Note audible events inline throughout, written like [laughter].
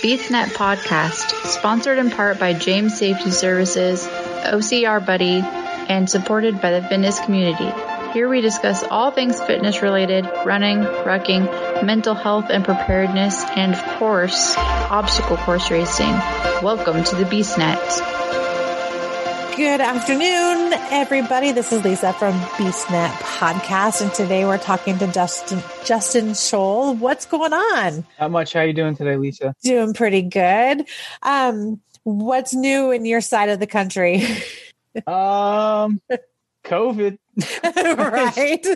BeastNet Podcast, sponsored in part by James Safety Services, OCR Buddy, and supported by the fitness community. Here we discuss all things fitness related, running, rucking, mental health and preparedness, and of course, obstacle course racing. Welcome to the BeastNet. Good afternoon, everybody. This is Lisa from BeastNet Podcast, and today we're talking to Justin Justin Scholl. What's going on? Not much. How are you doing today, Lisa? Doing pretty good. Um, what's new in your side of the country? [laughs] um, COVID. [laughs] right.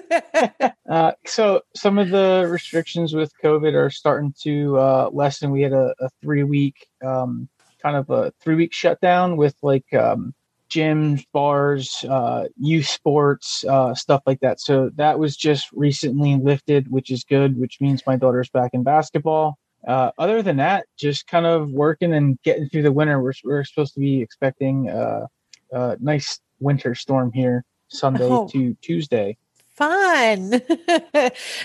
[laughs] uh, so some of the restrictions with COVID are starting to uh, lessen. We had a, a three week, um, kind of a three week shutdown with like um, gyms, bars, uh, youth sports, uh, stuff like that. So that was just recently lifted, which is good, which means my daughter's back in basketball. Uh, other than that, just kind of working and getting through the winter. We're, we're supposed to be expecting uh, a nice winter storm here Sunday oh, to Tuesday. Fun. [laughs]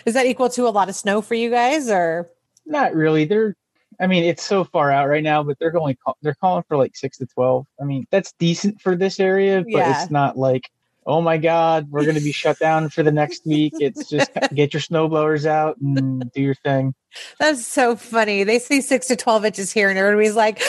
is that equal to a lot of snow for you guys or? Not really. They're I mean, it's so far out right now, but they're going they're calling for like six to twelve. I mean, that's decent for this area, but yeah. it's not like oh my god, we're going to be shut down for the next week. It's just [laughs] get your snowblowers out and do your thing. That's so funny. They say six to twelve inches here, and everybody's like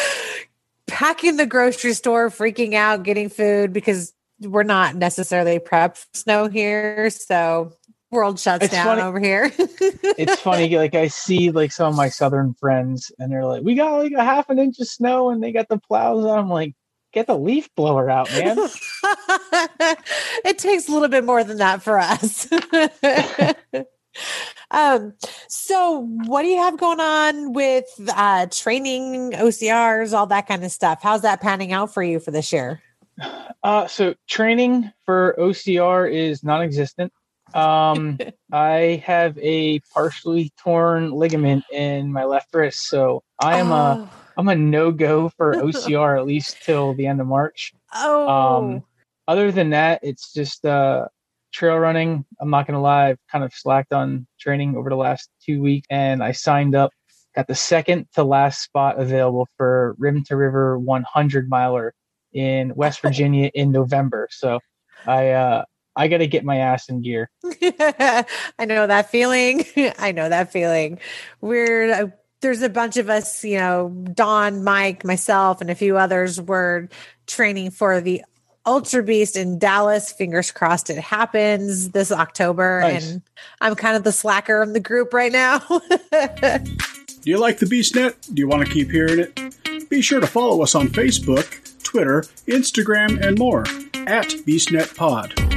packing the grocery store, freaking out, getting food because we're not necessarily prepped for snow here. So world shuts it's down funny. over here. it's [laughs] funny, like I see like some of my southern friends, and they're like, "We got like a half an inch of snow, and they got the plows on." I'm like, "Get the leaf blower out, man." [laughs] it takes a little bit more than that for us. [laughs] um so what do you have going on with uh training ocrs all that kind of stuff how's that panning out for you for this year uh so training for ocr is non-existent um, [laughs] I have a partially torn ligament in my left wrist, so I am oh. a I'm a no go for OCR at least [laughs] till the end of March. Oh. Um, other than that, it's just uh, trail running. I'm not gonna lie, I've kind of slacked on training over the last two weeks, and I signed up, got the second to last spot available for Rim to River 100 miler in West [laughs] Virginia in November. So I uh, I got to get my ass in gear. [laughs] I know that feeling. [laughs] I know that feeling. We're uh, there's a bunch of us, you know, Don, Mike, myself, and a few others were training for the Ultra Beast in Dallas. Fingers crossed it happens this October. Nice. And I'm kind of the slacker in the group right now. [laughs] Do you like the BeastNet? Do you want to keep hearing it? Be sure to follow us on Facebook, Twitter, Instagram, and more at BeastNet Pod.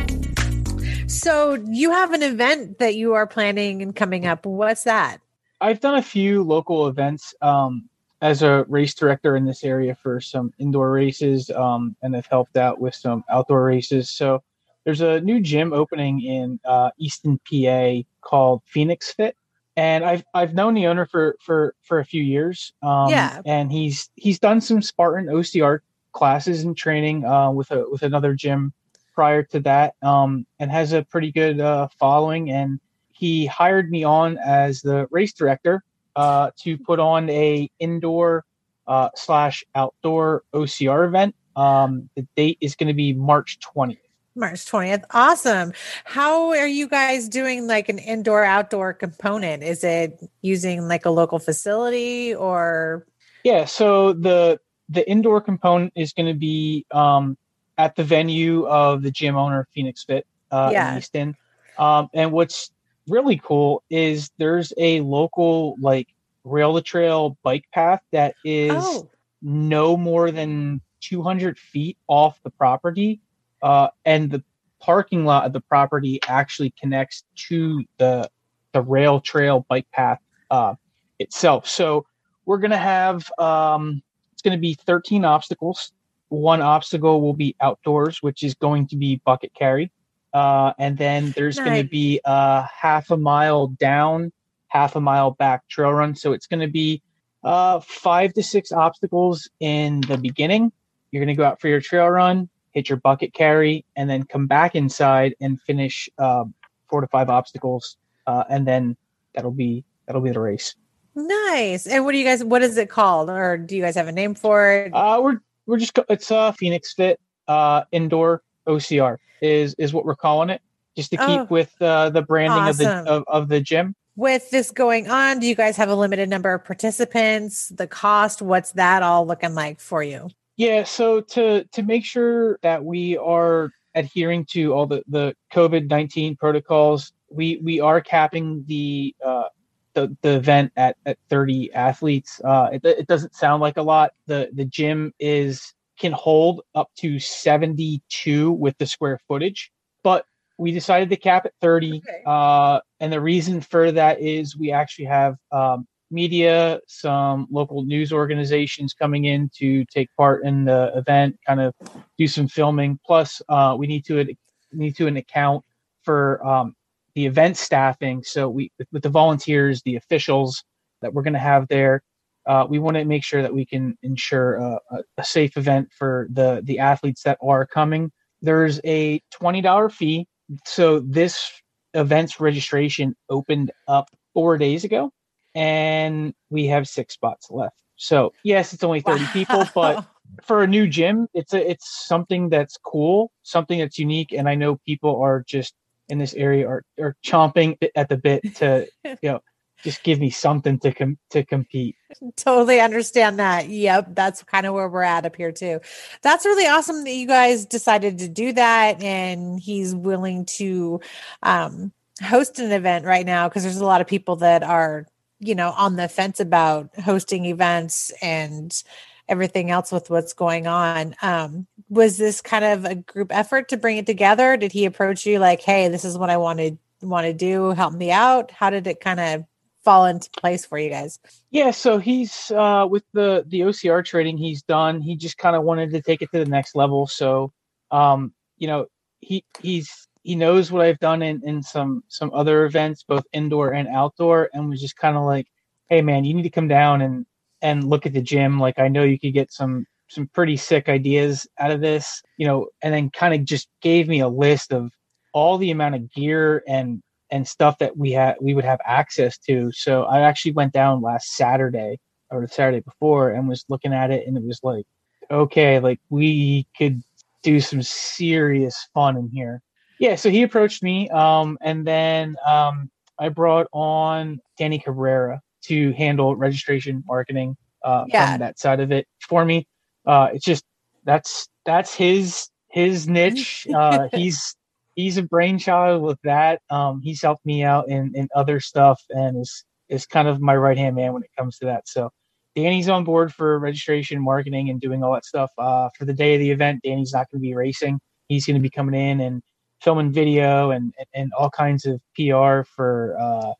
So you have an event that you are planning and coming up. What's that? I've done a few local events um, as a race director in this area for some indoor races, um, and have helped out with some outdoor races. So there's a new gym opening in uh, Easton, PA, called Phoenix Fit, and I've I've known the owner for for for a few years. Um, yeah, and he's he's done some Spartan OCR classes and training uh, with a with another gym prior to that um, and has a pretty good uh, following. And he hired me on as the race director uh, to put on a indoor uh, slash outdoor OCR event. Um, the date is going to be March 20th. March 20th. Awesome. How are you guys doing like an indoor outdoor component? Is it using like a local facility or Yeah, so the the indoor component is going to be um, at the venue of the gym owner, Phoenix Fit uh, yeah. in Easton. Um, and what's really cool is there's a local like rail to trail bike path that is oh. no more than 200 feet off the property. Uh, and the parking lot of the property actually connects to the the rail trail bike path uh, itself. So we're gonna have um, it's gonna be 13 obstacles one obstacle will be outdoors, which is going to be bucket carry. Uh, and then there's nice. going to be a half a mile down, half a mile back trail run. So it's going to be uh, five to six obstacles in the beginning. You're going to go out for your trail run, hit your bucket carry, and then come back inside and finish uh, four to five obstacles. Uh, and then that'll be that'll be the race. Nice. And what do you guys? What is it called, or do you guys have a name for it? Uh, we're we're just it's uh Phoenix Fit uh indoor OCR is is what we're calling it, just to keep oh, with uh, the branding awesome. of the of, of the gym. With this going on, do you guys have a limited number of participants? The cost, what's that all looking like for you? Yeah, so to to make sure that we are adhering to all the the COVID nineteen protocols, we we are capping the uh, the, the event at, at 30 athletes. Uh, it, it doesn't sound like a lot. The the gym is can hold up to 72 with the square footage, but we decided to cap at 30. Okay. Uh, and the reason for that is we actually have um, media, some local news organizations coming in to take part in the event, kind of do some filming. Plus, uh, we need to need to an account for um, the event staffing. So we with the volunteers, the officials that we're going to have there, uh, we want to make sure that we can ensure a, a, safe event for the the athletes that are coming. There's a twenty dollar fee. So this event's registration opened up four days ago, and we have six spots left. So yes, it's only thirty wow. people, but for a new gym, it's a it's something that's cool, something that's unique, and I know people are just in this area are are chomping at the bit to [laughs] you know just give me something to com- to compete. Totally understand that. Yep, that's kind of where we're at up here too. That's really awesome that you guys decided to do that, and he's willing to um, host an event right now because there's a lot of people that are you know on the fence about hosting events and everything else with what's going on. Um, was this kind of a group effort to bring it together? Did he approach you like, "Hey, this is what I want to want to do. Help me out." How did it kind of fall into place for you guys? Yeah, so he's uh, with the the OCR trading he's done. He just kind of wanted to take it to the next level. So, um, you know, he he's he knows what I've done in in some some other events, both indoor and outdoor, and was just kind of like, "Hey, man, you need to come down and and look at the gym. Like, I know you could get some some pretty sick ideas out of this, you know." And then kind of just gave me a list of all the amount of gear and and stuff that we had we would have access to. So I actually went down last Saturday or the Saturday before and was looking at it and it was like, okay, like we could do some serious fun in here. Yeah, so he approached me, um, and then um, I brought on Danny Cabrera to handle registration marketing uh, yeah. from that side of it for me. Uh, it's just that's that's his his niche. [laughs] Uh, he's he's a brainchild with that. Um, he's helped me out in, in other stuff and is is kind of my right hand man when it comes to that. So Danny's on board for registration, marketing, and doing all that stuff. Uh, for the day of the event, Danny's not going to be racing. He's going to be coming in and filming video and, and, and all kinds of PR for uh,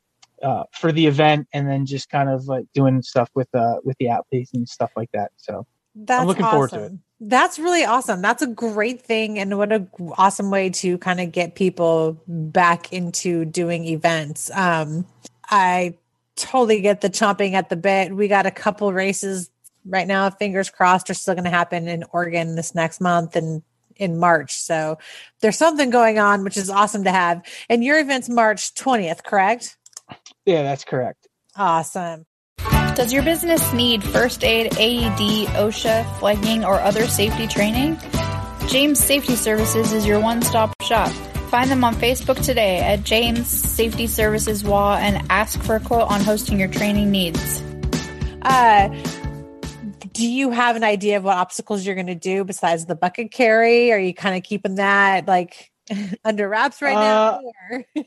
uh, for the event, and then just kind of like doing stuff with uh, with the athletes and stuff like that. So That's I'm looking awesome. forward to it. That's really awesome. That's a great thing. And what a awesome way to kind of get people back into doing events. Um, I totally get the chomping at the bit. We got a couple races right now, fingers crossed, are still going to happen in Oregon this next month and in March. So there's something going on, which is awesome to have. And your event's March 20th, correct? Yeah, that's correct. Awesome. Does your business need first aid, AED, OSHA, flagging, or other safety training? James Safety Services is your one stop shop. Find them on Facebook today at James Safety Services WA and ask for a quote on hosting your training needs. Uh, do you have an idea of what obstacles you're going to do besides the bucket carry? Are you kind of keeping that like [laughs] under wraps right uh,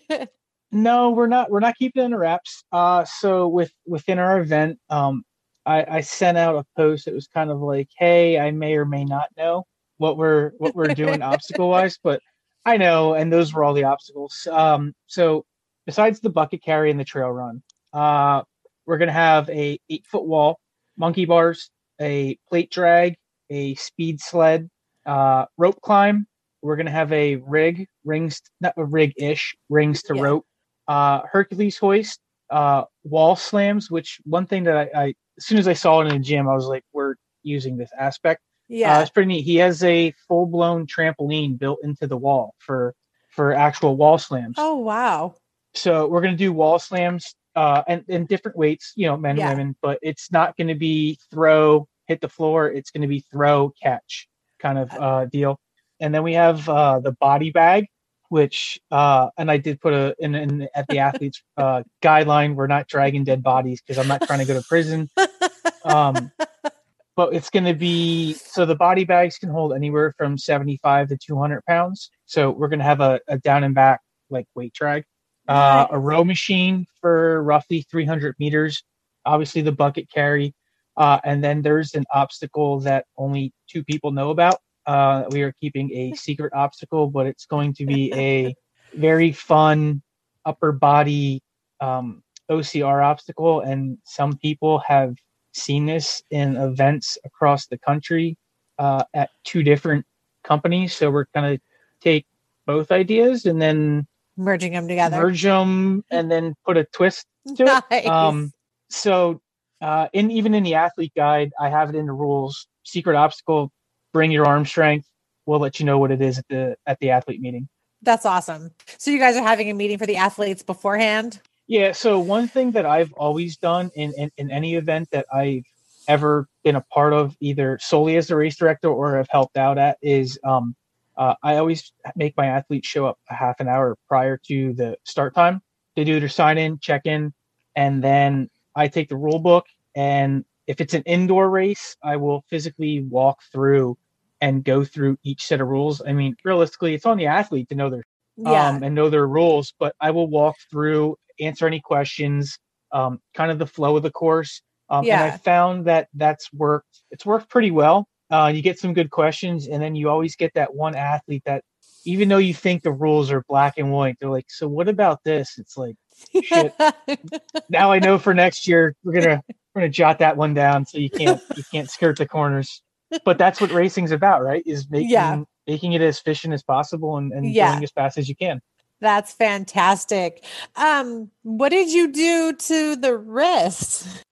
now? [laughs] No, we're not. We're not keeping it in wraps. Uh, so with within our event, um, I, I sent out a post. It was kind of like, "Hey, I may or may not know what we're what we're doing obstacle wise, [laughs] but I know." And those were all the obstacles. Um, so besides the bucket carry and the trail run, uh, we're gonna have a eight foot wall, monkey bars, a plate drag, a speed sled, uh, rope climb. We're gonna have a rig, rings, not a rig ish, rings to yeah. rope uh, Hercules hoist, uh, wall slams. Which one thing that I, I, as soon as I saw it in the gym, I was like, we're using this aspect. Yeah, uh, it's pretty neat. He has a full blown trampoline built into the wall for for actual wall slams. Oh wow! So we're gonna do wall slams. uh, and and different weights, you know, men yeah. and women. But it's not going to be throw, hit the floor. It's going to be throw, catch kind of uh, deal. And then we have uh, the body bag, which uh, and I did put a in, in at the athletes uh, guideline. We're not dragging dead bodies because I'm not trying to go to prison. Um, but it's going to be so the body bags can hold anywhere from 75 to 200 pounds. So we're going to have a, a down and back like weight drag, uh, a row machine for roughly 300 meters. Obviously the bucket carry, uh, and then there's an obstacle that only two people know about. Uh, we are keeping a [laughs] secret obstacle, but it's going to be a very fun upper body um, OCR obstacle, and some people have seen this in events across the country uh, at two different companies. So we're going to take both ideas and then merging them together, merge them, and then put a twist to nice. it. Um, so, uh, in even in the athlete guide, I have it in the rules. Secret obstacle: bring your arm strength. We'll let you know what it is at the at the athlete meeting. That's awesome. So you guys are having a meeting for the athletes beforehand. Yeah. So one thing that I've always done in, in, in any event that I've ever been a part of, either solely as a race director or have helped out at, is um, uh, I always make my athletes show up a half an hour prior to the start time. They do their sign in, check in, and then I take the rule book. And if it's an indoor race, I will physically walk through and go through each set of rules. I mean, realistically, it's on the athlete to know their yeah. um, and know their rules, but I will walk through answer any questions, um, kind of the flow of the course. Um, yeah. And I found that that's worked. It's worked pretty well. Uh, you get some good questions, and then you always get that one athlete that, even though you think the rules are black and white, they're like, "So what about this?" It's like, [laughs] shit. now I know for next year we're gonna we're gonna jot that one down so you can't you [laughs] can't skirt the corners. But that's what racing's about, right? Is making yeah. making it as efficient as possible and, and yeah. going as fast as you can. That's fantastic. Um, what did you do to the wrist?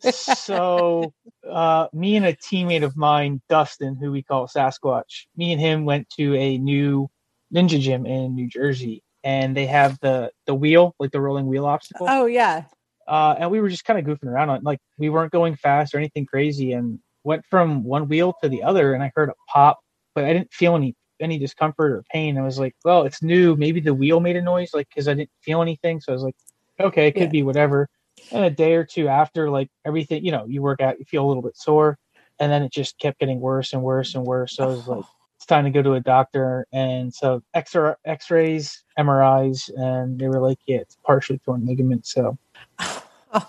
so [laughs] uh, me and a teammate of mine, Dustin, who we call Sasquatch, me and him went to a new ninja gym in New Jersey, and they have the the wheel, like the rolling wheel obstacle. Oh yeah. Uh, and we were just kind of goofing around on like we weren't going fast or anything crazy, and went from one wheel to the other, and I heard a pop, but I didn't feel any any discomfort or pain. I was like, well, it's new. Maybe the wheel made a noise, like because I didn't feel anything. So I was like, okay, it could yeah. be whatever. And a day or two after, like everything, you know, you work out, you feel a little bit sore, and then it just kept getting worse and worse and worse. So I was like, [sighs] it's time to go to a doctor. And so X X-rays, MRIs, and they were like, yeah, it's partially torn ligament. So.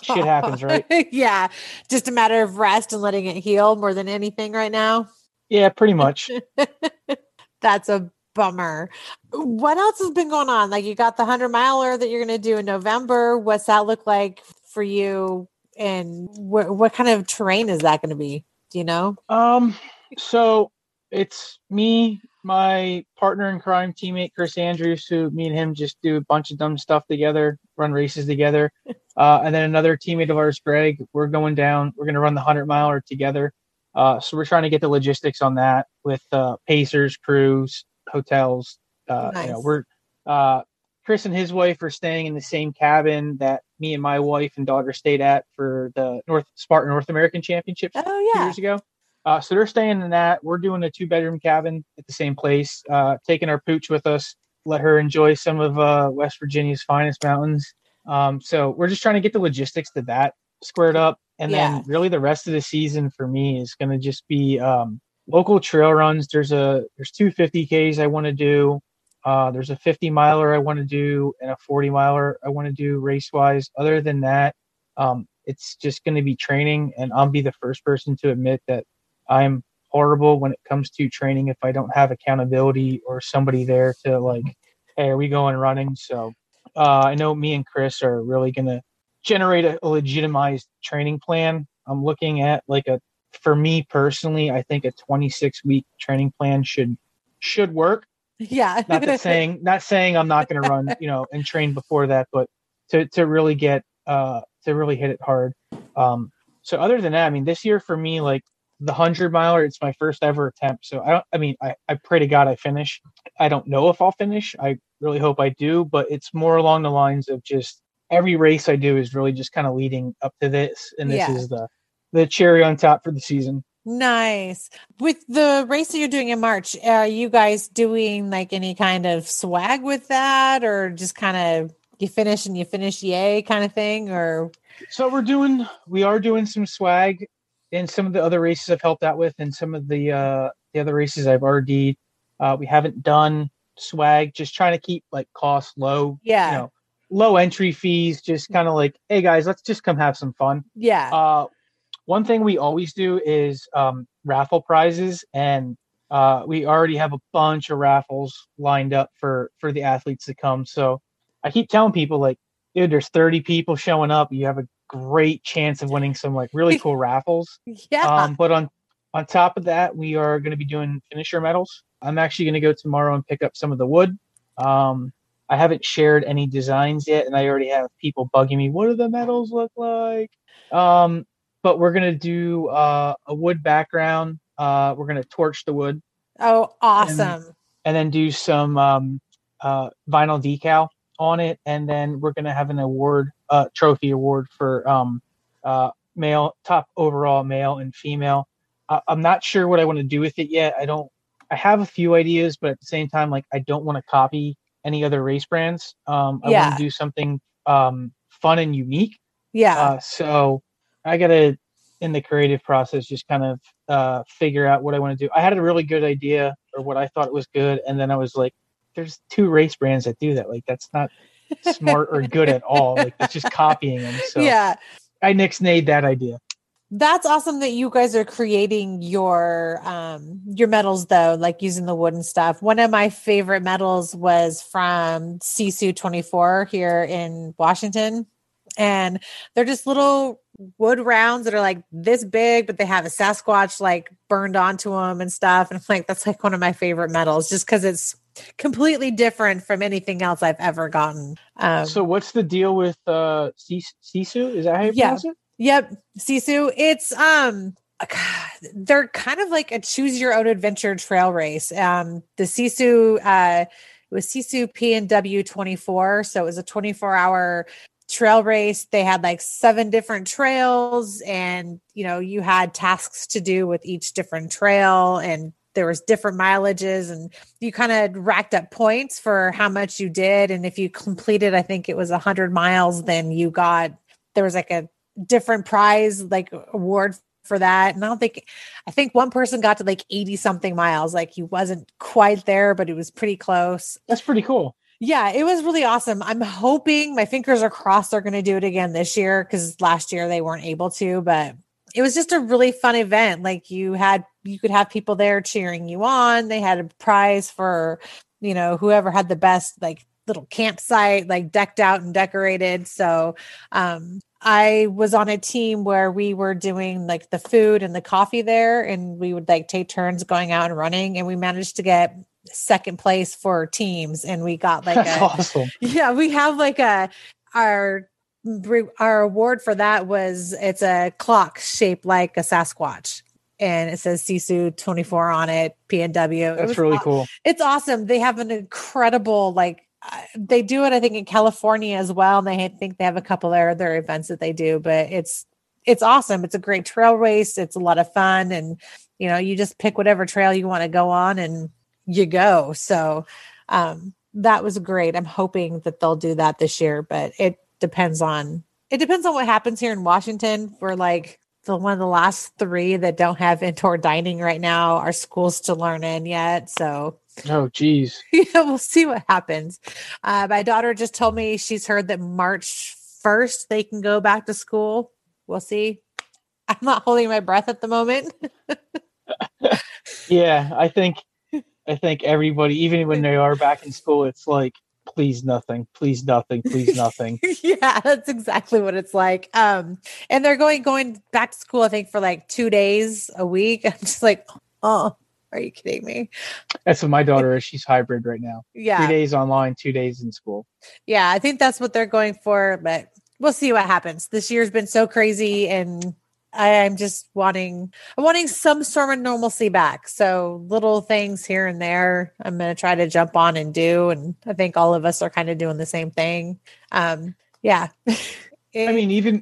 Shit happens, right? [laughs] yeah. Just a matter of rest and letting it heal more than anything right now. Yeah, pretty much. [laughs] That's a bummer. What else has been going on? Like you got the 100 miler that you're going to do in November. What's that look like for you? And wh- what kind of terrain is that going to be? Do you know? Um, so it's me, my partner in crime, teammate Chris Andrews, who me and him just do a bunch of dumb stuff together, run races together. [laughs] Uh, and then another teammate of ours, Greg, we're going down. We're going to run the 100 miler together. Uh, so we're trying to get the logistics on that with uh, pacers, crews, hotels. Uh, nice. You know, we're uh, Chris and his wife are staying in the same cabin that me and my wife and daughter stayed at for the North Spartan North American Championships oh, yeah. years ago. Uh, so they're staying in that. We're doing a two bedroom cabin at the same place, uh, taking our pooch with us, let her enjoy some of uh, West Virginia's finest mountains. Um, so we're just trying to get the logistics to that squared up. And yeah. then really the rest of the season for me is going to just be um, local trail runs. There's a there's two 50Ks I want to do. Uh, there's a 50 miler I want to do and a 40 miler I want to do race wise. Other than that, um, it's just going to be training. And I'll be the first person to admit that I'm horrible when it comes to training if I don't have accountability or somebody there to like, hey, are we going running? So uh, I know me and Chris are really going to generate a, a legitimized training plan. I'm looking at like a for me personally, I think a 26 week training plan should should work. Yeah. not that saying not saying I'm not going to run, you know, and train before that, but to to really get uh to really hit it hard. Um so other than that, I mean this year for me like the 100 miler it's my first ever attempt. So I don't I mean I I pray to God I finish. I don't know if I'll finish. I really hope I do, but it's more along the lines of just every race I do is really just kind of leading up to this, and this yeah. is the the cherry on top for the season. Nice. With the race that you're doing in March, are you guys doing like any kind of swag with that, or just kind of you finish and you finish yay kind of thing, or? So we're doing, we are doing some swag in some of the other races I've helped out with, and some of the uh the other races I've already. Uh, we haven't done swag, just trying to keep like costs low. Yeah. You know, low entry fees, just kind of like, hey guys, let's just come have some fun. Yeah. Uh, one thing we always do is um, raffle prizes, and uh, we already have a bunch of raffles lined up for for the athletes to come. So I keep telling people like, dude, there's 30 people showing up. You have a great chance of winning some like really [laughs] cool raffles. Yeah. Um, but on on top of that, we are going to be doing finisher medals. I'm actually going to go tomorrow and pick up some of the wood. Um, I haven't shared any designs yet, and I already have people bugging me. What do the medals look like? Um, but we're gonna do uh, a wood background. Uh, we're gonna torch the wood. Oh, awesome! And, and then do some um, uh, vinyl decal on it, and then we're gonna have an award, uh, trophy award for um, uh, male top overall male and female. I- I'm not sure what I want to do with it yet. I don't. I have a few ideas, but at the same time, like I don't want to copy any other race brands. Um, I yeah. want to do something um, fun and unique. Yeah. Uh, so I gotta in the creative process just kind of uh, figure out what I want to do. I had a really good idea or what I thought was good, and then I was like, "There's two race brands that do that. Like that's not smart or good at all. Like it's just copying them." So yeah, I nixed that idea. That's awesome that you guys are creating your um your medals though, like using the wooden stuff. One of my favorite medals was from Sisu 24 here in Washington. And they're just little wood rounds that are like this big, but they have a Sasquatch like burned onto them and stuff. And I'm like, that's like one of my favorite medals just because it's completely different from anything else I've ever gotten. Um, so what's the deal with uh Sisu? Is that how you yeah. pronounce it? Yep. Sisu. It's um they're kind of like a choose your own adventure trail race. Um the Sisu uh it was Sisu PNW 24. So it was a 24 hour trail race. They had like seven different trails and you know you had tasks to do with each different trail and there was different mileages and you kind of racked up points for how much you did and if you completed i think it was 100 miles then you got there was like a different prize like award for that and i don't think i think one person got to like 80 something miles like he wasn't quite there but it was pretty close. That's pretty cool yeah, it was really awesome. I'm hoping my fingers are crossed they're going to do it again this year because last year they weren't able to, but it was just a really fun event. Like you had, you could have people there cheering you on. They had a prize for, you know, whoever had the best, like little campsite, like decked out and decorated. So, um, I was on a team where we were doing like the food and the coffee there, and we would like take turns going out and running, and we managed to get second place for teams and we got [laughs] like That's a, awesome. yeah we have like a our our award for that was it's a clock shaped like a sasquatch and it says sisu 24 on it pnw that's it really cool. it's awesome. They have an incredible like uh, they do it i think in california as well and they think they have a couple of other events that they do but it's it's awesome. It's a great trail race. It's a lot of fun and you know you just pick whatever trail you want to go on and you go. So um, that was great. I'm hoping that they'll do that this year, but it depends on it depends on what happens here in Washington. We're like the one of the last three that don't have indoor dining right now. Our schools to learn in yet, so oh geez, [laughs] yeah, we'll see what happens. Uh, my daughter just told me she's heard that March first they can go back to school. We'll see. I'm not holding my breath at the moment. [laughs] [laughs] yeah, I think I think everybody, even when they are back in school, it's like, please nothing, please nothing, please nothing. [laughs] yeah, that's exactly what it's like. Um, and they're going going back to school, I think, for like two days a week. [laughs] I'm just like, oh, are you kidding me? That's what my daughter is. [laughs] She's hybrid right now. Yeah. Three days online, two days in school. Yeah, I think that's what they're going for, but we'll see what happens. This year's been so crazy and I'm just wanting I'm wanting some sort of normalcy back. So little things here and there I'm gonna try to jump on and do. And I think all of us are kind of doing the same thing. Um, Yeah. [laughs] I mean, even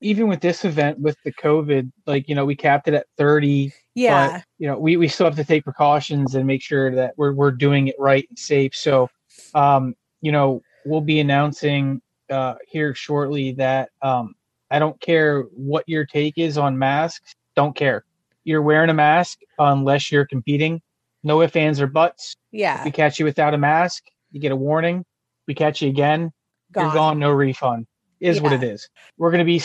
even with this event with the COVID, like you know, we capped it at thirty. Yeah. But, you know, we we still have to take precautions and make sure that we're we're doing it right and safe. So, um, you know, we'll be announcing uh, here shortly that um, I don't care what your take is on masks. Don't care. You're wearing a mask unless you're competing. No ifs, ands, or buts. Yeah. If we catch you without a mask, you get a warning. We catch you again, gone. you're gone. No refund. Is yeah. what it is. We're going to be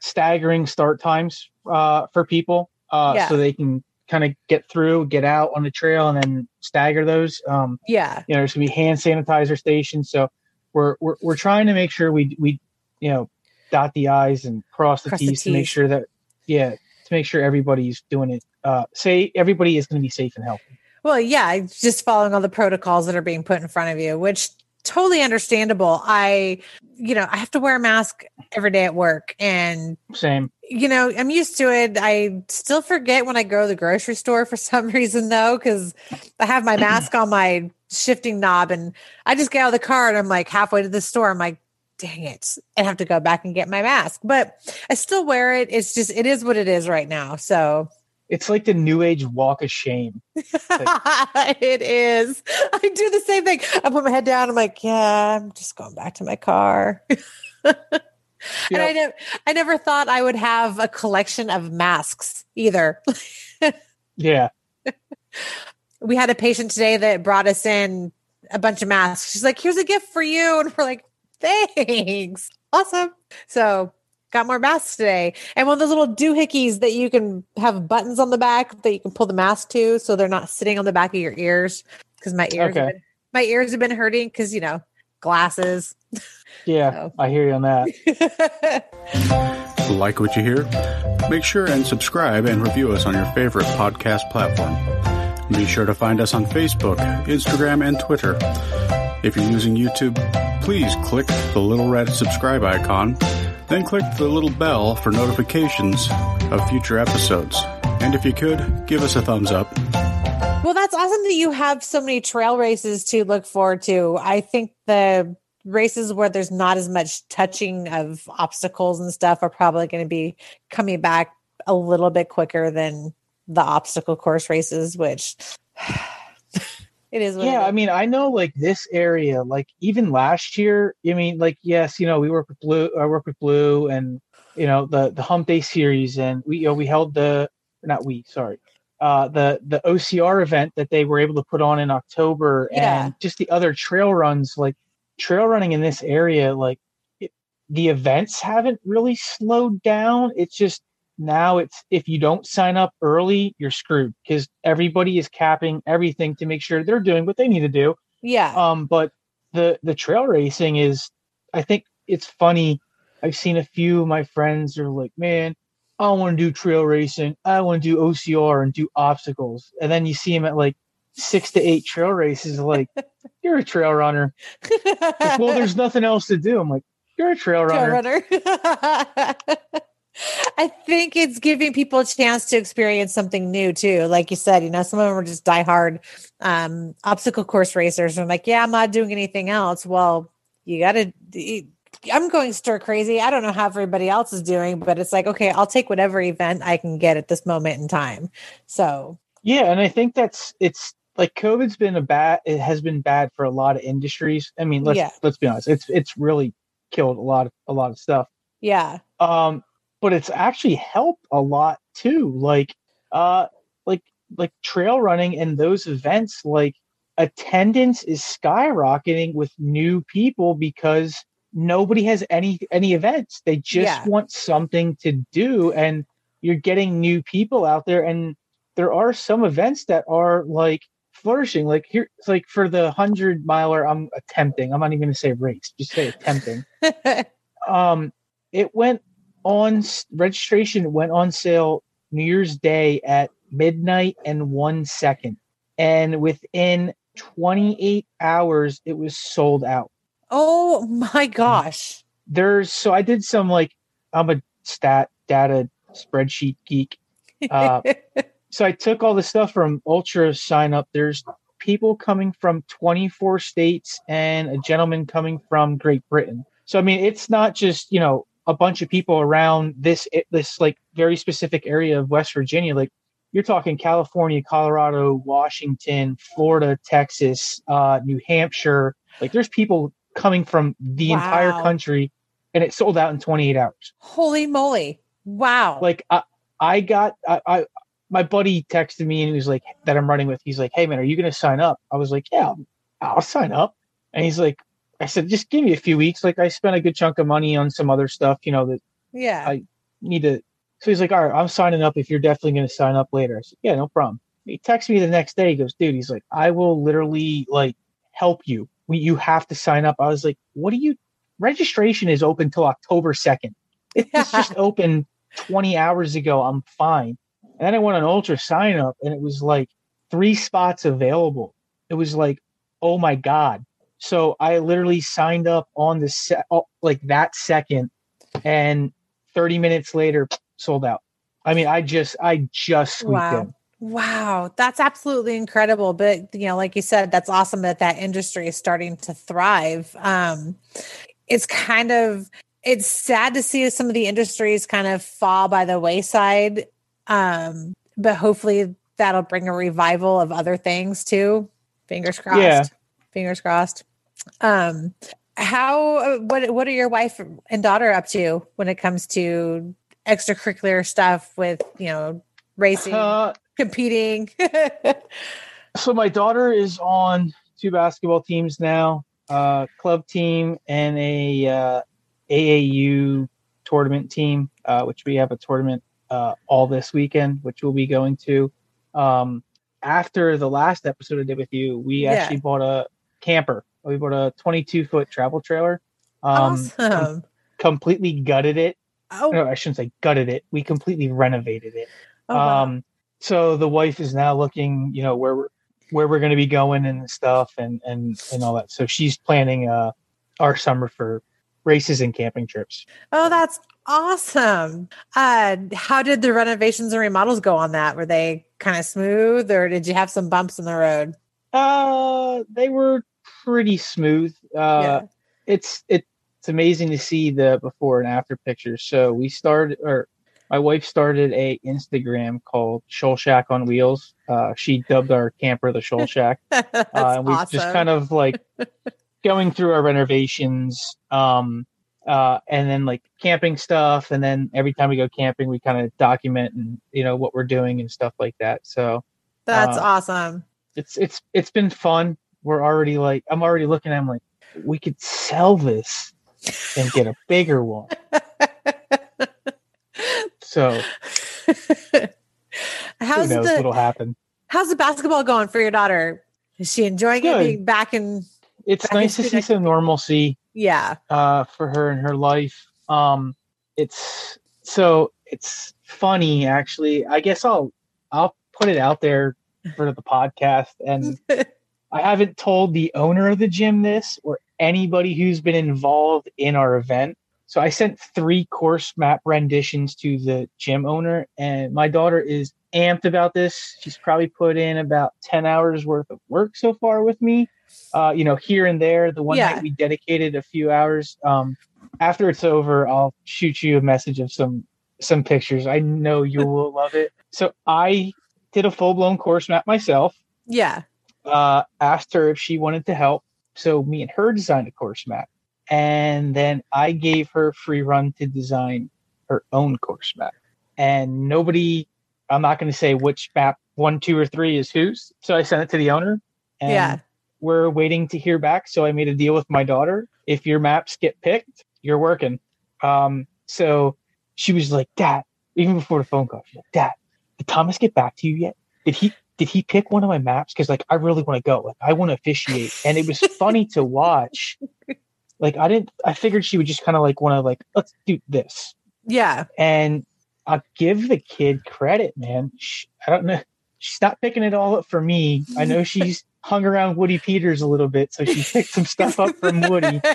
staggering start times uh, for people uh, yeah. so they can kind of get through, get out on the trail, and then stagger those. Um, yeah. You know, there's going to be hand sanitizer stations. So we're, we're, we're trying to make sure we, we, you know, dot the I's and cross the, cross T's, the to make sure that, yeah, to make sure everybody's doing it. Uh, say everybody is going to be safe and healthy. Well, yeah, just following all the protocols that are being put in front of you, which totally understandable. I, you know, I have to wear a mask every day at work and same. You know, I'm used to it. I still forget when I go to the grocery store for [laughs] some reason though cuz I have my mask on my shifting knob and I just get out of the car and I'm like halfway to the store I'm like dang it. I have to go back and get my mask. But I still wear it. It's just it is what it is right now. So it's like the new age walk of shame. [laughs] It is. I do the same thing. I put my head down. I'm like, yeah, I'm just going back to my car. [laughs] and I never, I never thought I would have a collection of masks either. yeah. [laughs] We had a patient today that brought us in a bunch of masks. She's like, here's a gift for you. And we're like, thanks. Awesome. So got more masks today. And one of those little doohickeys that you can have buttons on the back that you can pull the mask to so they're not sitting on the back of your ears. Because my ears okay. been, my ears have been hurting because you know, glasses. Yeah, so. I hear you on that. [laughs] like what you hear? Make sure and subscribe and review us on your favorite podcast platform. Be sure to find us on Facebook, Instagram, and Twitter. If you're using YouTube, please click the little red subscribe icon then click the little bell for notifications of future episodes. And if you could, give us a thumbs up. Well, that's awesome that you have so many trail races to look forward to. I think the races where there's not as much touching of obstacles and stuff are probably going to be coming back a little bit quicker than the obstacle course races, which [sighs] it is. yeah, I mean, I know like this area, like even last year. I mean, like yes, you know, we work with Blue. I work with Blue, and you know the the Hump Day series, and we you know we held the not we sorry. Uh, the the OCR event that they were able to put on in October, yeah. and just the other trail runs, like trail running in this area, like it, the events haven't really slowed down. It's just now it's if you don't sign up early, you're screwed because everybody is capping everything to make sure they're doing what they need to do. Yeah. Um, but the the trail racing is, I think it's funny. I've seen a few of my friends are like, man, I want to do trail racing. I want to do OCR and do obstacles. And then you see them at like six to eight trail races. Like, [laughs] you're a trail runner. like, well, there's [laughs] nothing else to do. I'm like, you're a trail runner. Trail runner. [laughs] I think it's giving people a chance to experience something new too. Like you said, you know, some of them are just diehard um, obstacle course racers. I'm like, yeah, I'm not doing anything else. Well, you got to. I'm going stir crazy. I don't know how everybody else is doing, but it's like, okay, I'll take whatever event I can get at this moment in time. So yeah, and I think that's it's like COVID's been a bad. It has been bad for a lot of industries. I mean, let's yeah. let's be honest. It's it's really killed a lot of a lot of stuff. Yeah. Um, but it's actually helped a lot too. Like, uh, like, like trail running and those events, like attendance is skyrocketing with new people because nobody has any any events. They just yeah. want something to do, and you're getting new people out there. And there are some events that are like flourishing. Like here, it's like for the hundred miler, I'm attempting. I'm not even going to say race, just say attempting. [laughs] um, it went on registration went on sale New Year's Day at midnight and one second. And within 28 hours, it was sold out. Oh my gosh. There's so I did some like, I'm a stat data spreadsheet geek. Uh, [laughs] so I took all the stuff from UltraSignup. There's people coming from 24 states and a gentleman coming from Great Britain. So I mean, it's not just you know a bunch of people around this this like very specific area of West Virginia. Like you're talking California, Colorado, Washington, Florida, Texas, uh, New Hampshire. Like there's people coming from the wow. entire country, and it sold out in 28 hours. Holy moly! Wow! Like I, I got I, I my buddy texted me and he was like that I'm running with. He's like, "Hey man, are you going to sign up?" I was like, "Yeah, I'll, I'll sign up." And he's like, "I said, just give me a few weeks. Like I spent a good chunk of money on some other stuff, you know that yeah I need to." So he's like, "All right, I'm signing up. If you're definitely going to sign up later," I said, "Yeah, no problem." He texts me the next day. He goes, "Dude, he's like, I will literally like help you. We, you have to sign up." I was like, "What do you?" Registration is open till October second. It's just open 20 hours ago. I'm fine. And then I went on UltraSignup and it was like three spots available. It was like, oh my God. So I literally signed up on the set, oh, like that second, and 30 minutes later, sold out. I mean, I just, I just squeaked wow. in. Wow, that's absolutely incredible. But you know, like you said, that's awesome that that industry is starting to thrive. Um, it's kind of it's sad to see some of the industries kind of fall by the wayside um, but hopefully that'll bring a revival of other things too. Fingers crossed. Yeah. Fingers crossed. Um, how what what are your wife and daughter up to when it comes to extracurricular stuff with you know racing, uh, competing? [laughs] so my daughter is on two basketball teams now, uh, club team and a uh, AAU tournament team, uh, which we have a tournament uh, all this weekend, which we'll be going to. Um, after the last episode I did with you, we yeah. actually bought a camper. We bought a 22 foot travel trailer. Um, awesome. Com- completely gutted it. Oh. No, I shouldn't say gutted it. We completely renovated it. Oh, wow. Um, so the wife is now looking, you know, where we're where we're going to be going and stuff and and and all that. So she's planning uh our summer for races and camping trips. Oh, that's awesome. Uh, how did the renovations and remodels go on that? Were they kind of smooth or did you have some bumps in the road? Uh, they were pretty smooth. Uh, yeah. it's, it's amazing to see the before and after pictures. So we started, or my wife started a Instagram called Scholl Shack on Wheels. Uh, she dubbed our camper the Scholl [laughs] Shack. uh, and we awesome. just kind of like [laughs] going through our renovations. Um, uh, and then like camping stuff and then every time we go camping we kind of document and you know what we're doing and stuff like that so that's uh, awesome it's it's it's been fun we're already like i'm already looking at them like we could sell this and get a bigger one. So [laughs] how's who knows the, what'll happen. how's the basketball going for your daughter? Is she enjoying it being back in it's back nice to see some normalcy yeah. uh for her and her life. Um it's so it's funny actually. I guess i'll i'll put it out there for the podcast and [laughs] i haven't told the owner of the gym this or anybody who's been involved in our event so i sent three course map renditions to the gym owner and my daughter is amped about this she's probably put in about 10 hours worth of work so far with me uh, you know, here and there. The one yeah. night we dedicated a few hours. Um, after it's over, I'll shoot you a message of some some pictures. I know you will love it. So I did a full blown course map myself. Yeah. Uh, asked her if she wanted to help. So me and her designed a course map, and then I gave her free run to design her own course map. And nobody, I'm not going to say which map one, two, or three is whose. So I sent it to the owner. And yeah we're waiting to hear back. So I made a deal with my daughter. If your maps get picked, you're working. Um, so she was like, Dad, even before the phone call, she's like, Dad, did Thomas get back to you yet? Did he did he pick one of my maps? Because like I really want to go. Like I want to officiate. And it was [laughs] funny to watch. Like I didn't I figured she would just kind of like want to like, let's do this. Yeah. And I'll give the kid credit, man. She, I don't know. She's not picking it all up for me. I know [laughs] she's hung around Woody Peters a little bit, so she picked some stuff up from Woody. [laughs]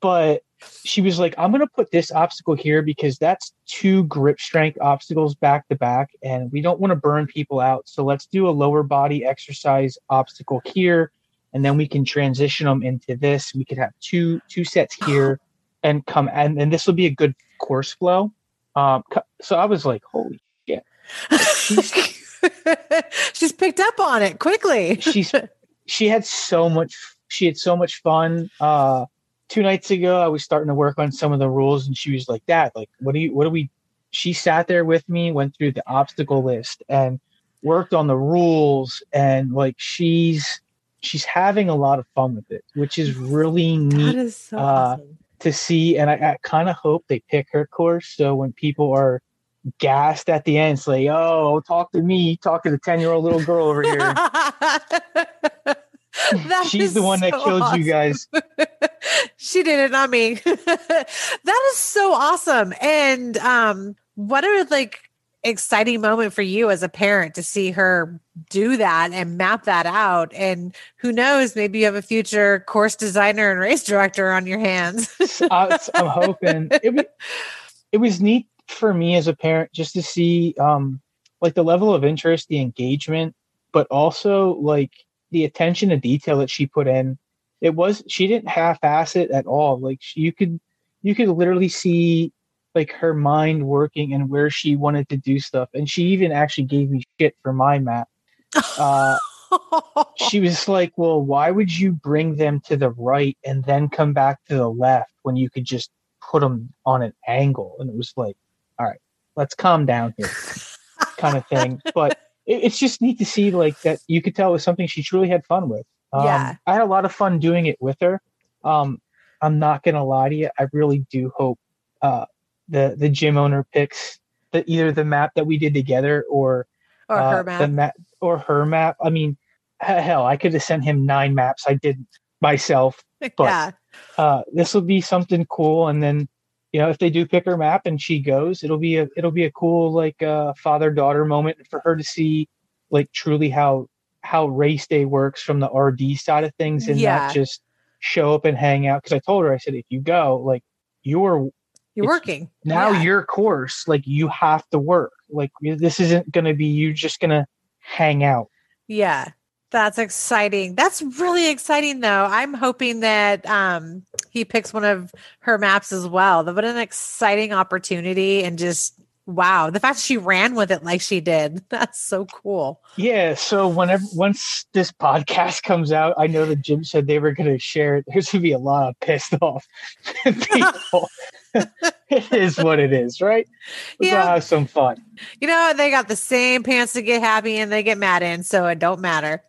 But she was like, I'm going to put this obstacle here because that's two grip strength obstacles back to back, and we don't want to burn people out. So let's do a lower body exercise obstacle here. and then we can transition them into this. We could have two two sets here and come and and this will be a good course flow. Um, so I was like, holy shit. She's, [laughs] she's picked up on it quickly. she's she had so much she had so much fun. Uh two nights ago I was starting to work on some of the rules and she was like, Dad, like what do you what do we she sat there with me, went through the obstacle list and worked on the rules and like she's she's having a lot of fun with it, which is really neat is so uh, awesome. to see. And I, I kind of hope they pick her course. So when people are gassed at the end, it's like, oh, talk to me, talk to the 10 year old little girl over here. [laughs] She's the one so that killed awesome. you guys. [laughs] [laughs] she did it, not me. [laughs] that is so awesome. And um, what a like exciting moment for you as a parent to see her do that and map that out. And who knows, maybe you have a future course designer and race director on your hands. [laughs] I, am hoping it was, it was neat for me as a parent just to see um, like the level of interest, the engagement, but also like the attention to detail that she put in. It was she didn't half-ass it at all. Like you could you could literally see like her mind working and where she wanted to do stuff. And she even actually gave me shit for my map. [laughs] Uh, she was like, "Well, why would you bring them to the right and then come back to the left when you could just put them on an angle?" And it was like, "All right, let's calm down here," kind of thing. But it, it's just neat to see like that. You could tell it was something she truly had fun with. Um, yeah, I had a lot of fun doing it with her. Um, I'm not gonna lie to you. I really do hope uh, the the gym owner picks the either the map that we did together or or uh, her map. the map or her map. I mean, hell, I could have sent him nine maps. I didn't myself, [laughs] but yeah. uh, this will be something cool. And then you know, if they do pick her map and she goes, it'll be a it'll be a cool like uh, father daughter moment for her to see like truly how how race day works from the RD side of things and yeah. not just show up and hang out. Because I told her, I said, if you go, like you're you're working. now yeah. your course like you have to work. Like this isn't going to be you just going to hang out. Yeah. That's exciting. That's really exciting though. I'm hoping that um he picks one of her maps as well. What an exciting opportunity and just wow the fact she ran with it like she did [laughs] that's so cool yeah so whenever once this podcast comes out i know that Jim said they were going to share it there's going to be a lot of pissed [laughs] off people [laughs] it is what it is, right? Let's yeah. have some fun. You know, they got the same pants to get happy and they get mad in, so it don't matter.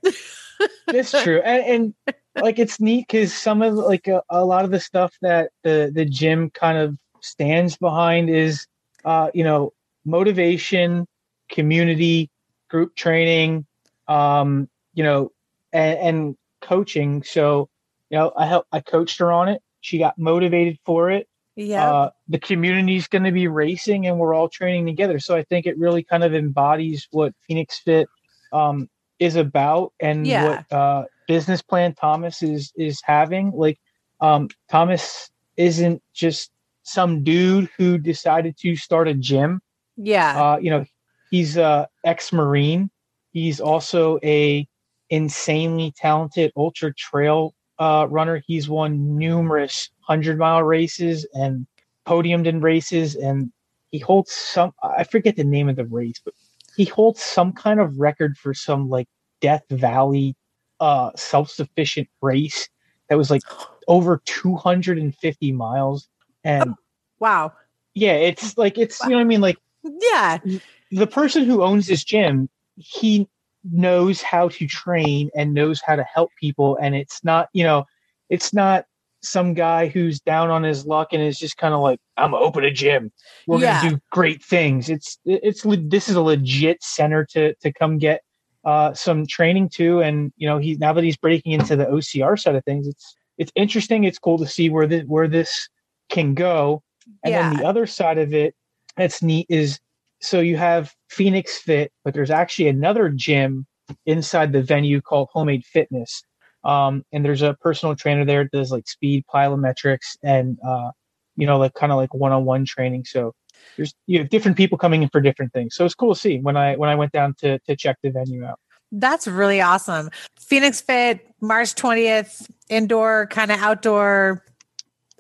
it's true, and, and like it's neat because some of like a, a, lot of the stuff that the the gym kind of stands behind is, uh, you know, motivation, community, group training, um, you know, and, and coaching. So, you know, I help I coached her on it. She got motivated for it yeah uh, the community's going to be racing and we're all training together so i think it really kind of embodies what phoenix fit um, is about and yeah. what uh, business plan thomas is is having like um, thomas isn't just some dude who decided to start a gym yeah uh, you know he's a ex-marine he's also a insanely talented ultra trail uh, runner. He's won numerous hundred mile races and podiumed in races, and he holds some. I forget the name of the race, but he holds some kind of record for some like Death Valley uh, self sufficient race that was like over 250 miles. And oh, wow, yeah, it's like it's you know what I mean. Like yeah, the person who owns this gym, he knows how to train and knows how to help people and it's not you know it's not some guy who's down on his luck and is just kind of like i'm gonna open a gym. We're yeah. gonna do great things. It's it's this is a legit center to to come get uh some training to and you know he now that he's breaking into the ocr side of things it's it's interesting. It's cool to see where the where this can go and yeah. then the other side of it that's neat is so you have Phoenix Fit, but there's actually another gym inside the venue called Homemade Fitness. Um, and there's a personal trainer there that does like speed plyometrics and uh, you know, like kind of like one-on-one training. So there's you have different people coming in for different things. So it's cool to see when I when I went down to to check the venue out. That's really awesome. Phoenix Fit March 20th, indoor, kind of outdoor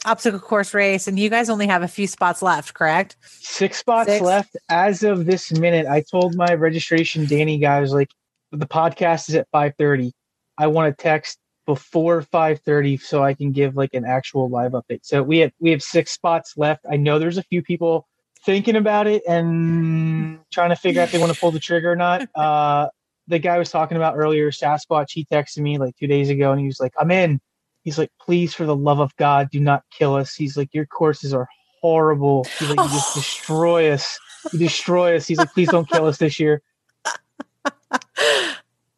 obstacle course race. And you guys only have a few spots left, correct? Six spots Six. left as of this minute. I told my registration Danny guys, like, the podcast is at 5.30. I want to text before 5:30 so I can give like an actual live update. So we have we have six spots left. I know there's a few people thinking about it and trying to figure out if they want to pull the trigger or not. [laughs] Uh, the guy was talking about earlier, Sasquatch, he texted me like two days ago and he was like, I'm in. He's like, please, for the love of God, do not kill us. He's like, your courses are horrible. He's like, you just [laughs] destroy us. You destroy us. He's like, please don't kill us this year. [laughs]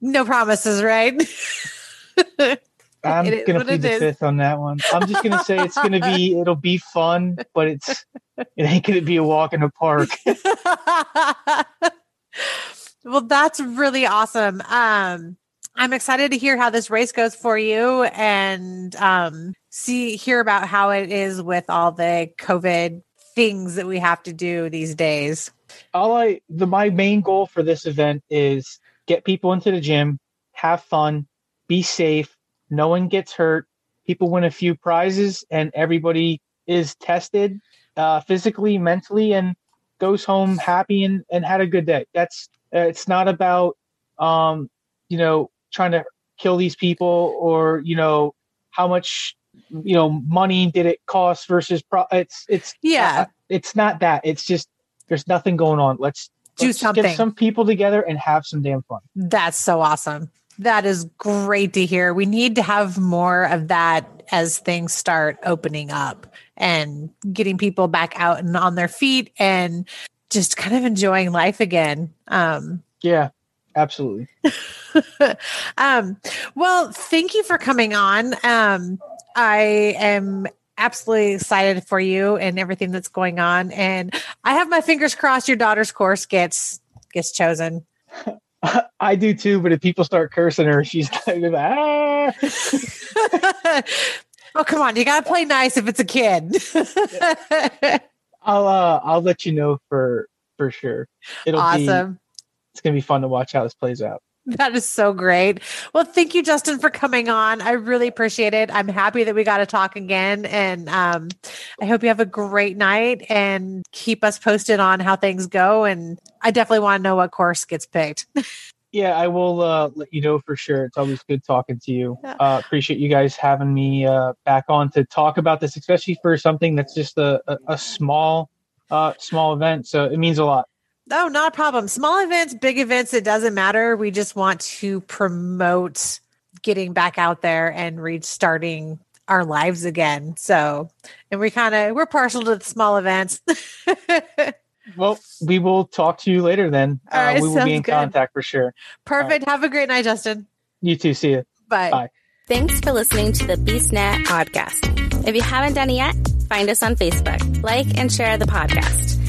No promises, right? I'm [laughs] it gonna plead the is. fifth on that one. I'm just gonna say it's gonna be it'll be fun, but it's it ain't gonna be a walk in the park. well, that's really awesome. Um, I'm excited to hear how this race goes for you and um, see hear about how it is with all the COVID things that we have to do these days. All I the my main goal for this event is get people into the gym, have fun, be safe, no one gets hurt, people win a few prizes, and everybody is tested uh, physically, mentally, and goes home happy and, and had a good day. That's uh, it's not about um, you know trying to kill these people or you know how much you know money did it cost versus pro- it's it's yeah. uh, it's not that. It's just there's nothing going on. Let's do let's something. get some people together and have some damn fun. That's so awesome. That is great to hear. We need to have more of that as things start opening up and getting people back out and on their feet and just kind of enjoying life again. Um yeah absolutely [laughs] um, well, thank you for coming on. Um, I am absolutely excited for you and everything that's going on, and I have my fingers crossed your daughter's course gets gets chosen. [laughs] I do too, but if people start cursing her, she's [laughs] like, ah. oh come on, you gotta play nice if it's a kid. I'll uh, I'll let you know for for sure. It'll awesome. It's gonna be fun to watch how this plays out. That is so great. Well, thank you, Justin, for coming on. I really appreciate it. I'm happy that we got to talk again. And um, I hope you have a great night and keep us posted on how things go. And I definitely want to know what course gets picked. [laughs] yeah, I will uh, let you know for sure. It's always good talking to you. Uh, appreciate you guys having me uh, back on to talk about this, especially for something that's just a, a, a small, uh, small event. So it means a lot. Oh, not a problem. Small events, big events, it doesn't matter. We just want to promote getting back out there and restarting our lives again. So, and we kind of we're partial to the small events. [laughs] well, we will talk to you later then. Uh, we will be in good. contact for sure. Perfect. Right. Have a great night, Justin. You too. See you. Bye. Bye. Thanks for listening to the BeastNet podcast. If you haven't done it yet, find us on Facebook, like and share the podcast